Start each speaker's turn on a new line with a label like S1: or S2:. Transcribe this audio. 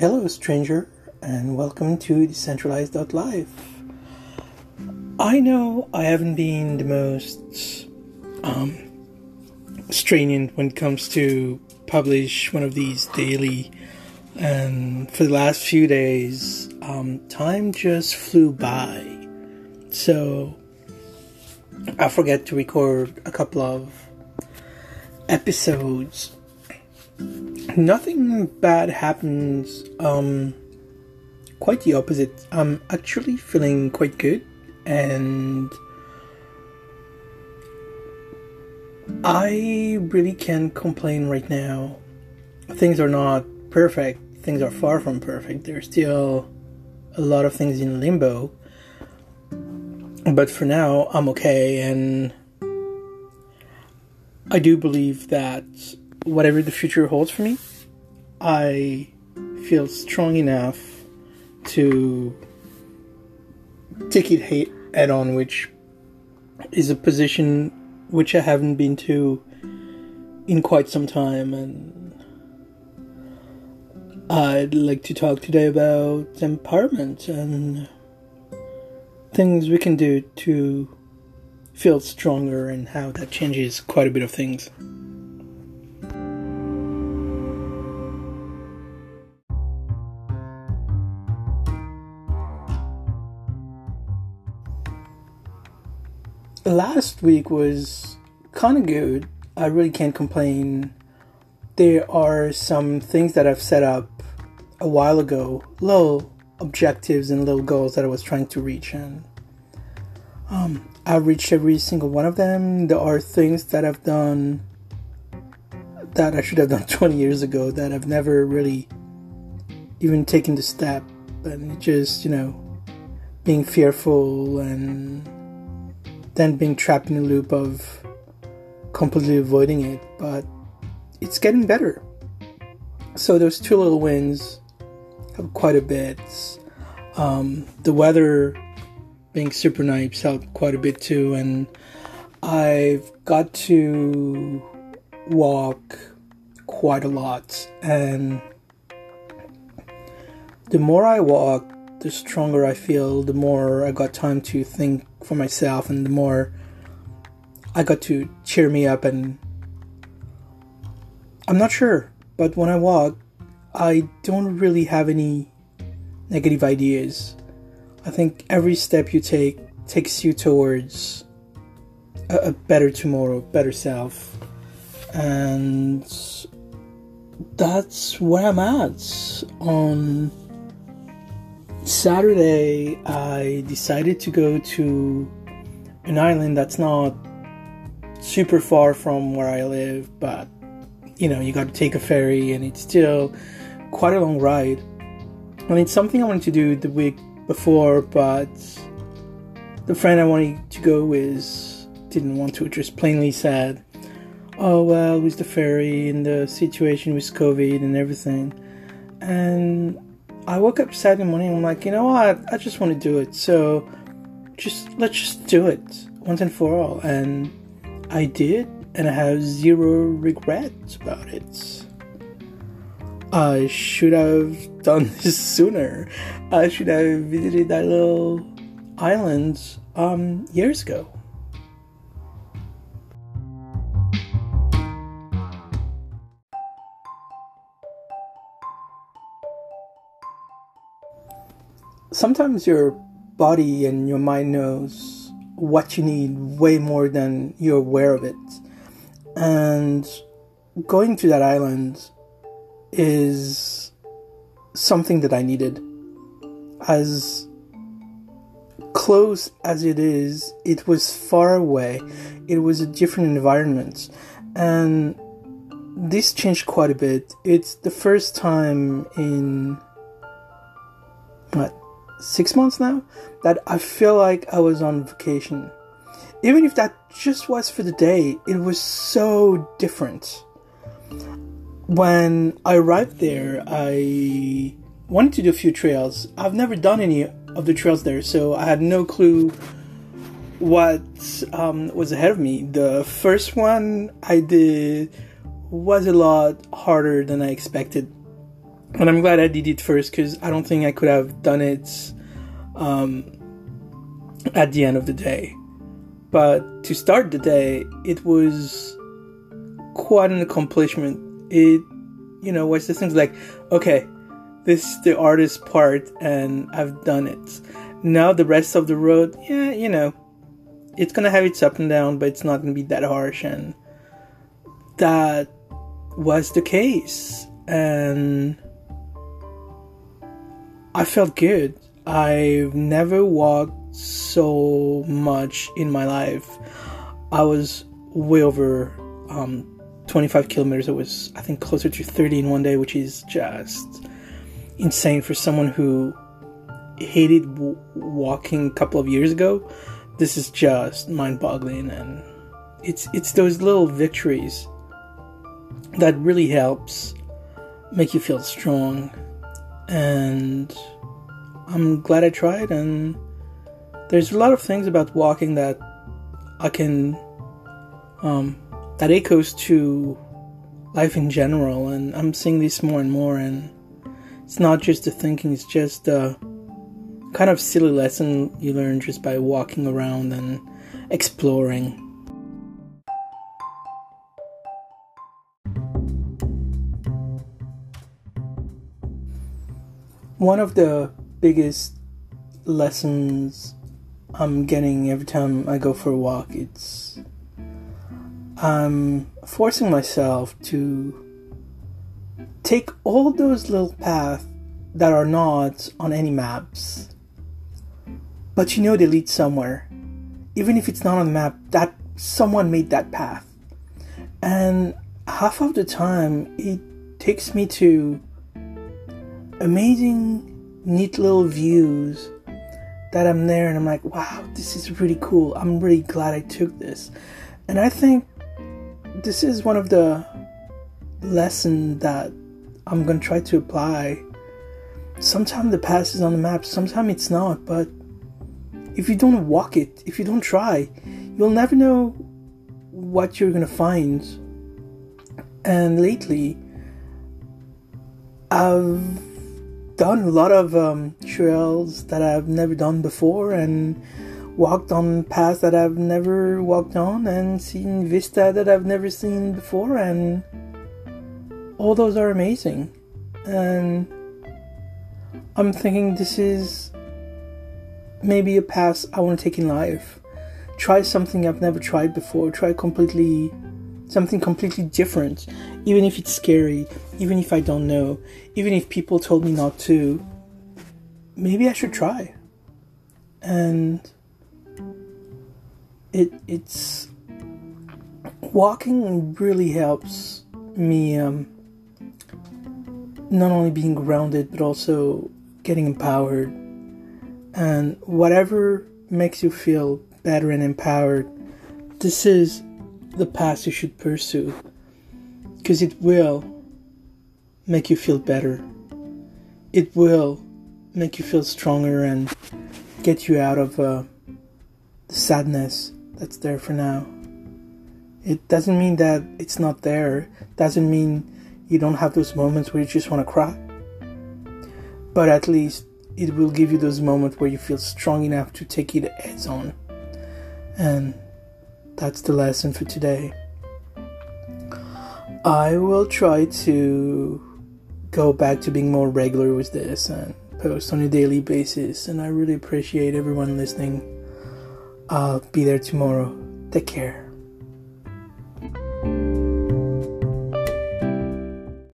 S1: Hello, stranger, and welcome to Decentralized.life. I know I haven't been the most um, stringent when it comes to publish one of these daily, and for the last few days, um, time just flew by. So I forget to record a couple of episodes nothing bad happens. Um, quite the opposite. I'm actually feeling quite good, and I really can't complain right now. Things are not perfect. Things are far from perfect. There's still a lot of things in limbo. But for now, I'm okay, and I do believe that whatever the future holds for me, I feel strong enough to take it head on, which is a position which I haven't been to in quite some time. And I'd like to talk today about empowerment and things we can do to feel stronger and how that changes quite a bit of things. Last week was kind of good. I really can't complain. There are some things that I've set up a while ago, little objectives and little goals that I was trying to reach, and um, I've reached every single one of them. There are things that I've done that I should have done 20 years ago that I've never really even taken the step, and just you know being fearful and then being trapped in a loop of completely avoiding it, but it's getting better. So those two little wins have quite a bit. Um, the weather being super nice helped quite a bit too, and I've got to walk quite a lot, and the more I walk, the stronger I feel, the more I got time to think for myself, and the more I got to cheer me up. And I'm not sure, but when I walk, I don't really have any negative ideas. I think every step you take takes you towards a, a better tomorrow, better self. And that's where I'm at on Saturday, I decided to go to an island that's not super far from where I live, but you know, you got to take a ferry and it's still quite a long ride. And it's something I wanted to do the week before, but the friend I wanted to go with didn't want to, just plainly said, Oh, well, with the ferry and the situation with COVID and everything. And I woke up Saturday morning. And I'm like, you know what? I just want to do it. So just let's just do it once and for all. And I did, and I have zero regrets about it. I should have done this sooner. I should have visited that little island um, years ago. Sometimes your body and your mind knows what you need way more than you're aware of it. And going to that island is something that I needed. As close as it is, it was far away. It was a different environment. And this changed quite a bit. It's the first time in what six months now that I feel like I was on vacation. Even if that just was for the day, it was so different. When I arrived there, I wanted to do a few trails. I've never done any of the trails there, so I had no clue what um, was ahead of me. The first one I did was a lot harder than I expected. And I'm glad I did it first because I don't think I could have done it um, at the end of the day. But to start the day, it was quite an accomplishment. It, you know, was the things like, okay, this is the artist part, and I've done it. Now the rest of the road, yeah, you know, it's gonna have its up and down, but it's not gonna be that harsh, and that was the case, and I felt good. I've never walked so much in my life. I was way over um, 25 kilometers. It was, I think, closer to 30 in one day, which is just insane for someone who hated w- walking a couple of years ago. This is just mind-boggling, and it's it's those little victories that really helps make you feel strong and I'm glad I tried. And there's a lot of things about walking that I can um, that echoes to life in general, and I'm seeing this more and more. And it's not just the thinking; it's just a kind of silly lesson you learn just by walking around and exploring. One of the biggest lessons I'm getting every time I go for a walk, it's I'm forcing myself to take all those little paths that are not on any maps, but you know they lead somewhere. Even if it's not on the map, that someone made that path. And half of the time, it takes me to amazing, neat little views that I'm there and I'm like, wow, this is really cool. I'm really glad I took this. And I think this is one of the lessons that I'm going to try to apply. Sometimes the past is on the map, sometimes it's not, but if you don't walk it, if you don't try, you'll never know what you're going to find. And lately, I've done a lot of um, trails that I've never done before and walked on paths that I've never walked on and seen vista that I've never seen before and all those are amazing. And I'm thinking this is maybe a path I want to take in life. Try something I've never tried before. Try completely something completely different, even if it's scary, even if I don't know, even if people told me not to, maybe I should try. And it it's walking really helps me um, not only being grounded but also getting empowered and whatever makes you feel better and empowered this is the path you should pursue because it will make you feel better. It will make you feel stronger and get you out of uh, the sadness that's there for now. It doesn't mean that it's not there, doesn't mean you don't have those moments where you just want to cry. But at least it will give you those moments where you feel strong enough to take it heads on. And that's the lesson for today. I will try to go back to being more regular with this and post on a daily basis, and I really appreciate everyone listening. I'll be there tomorrow. Take care.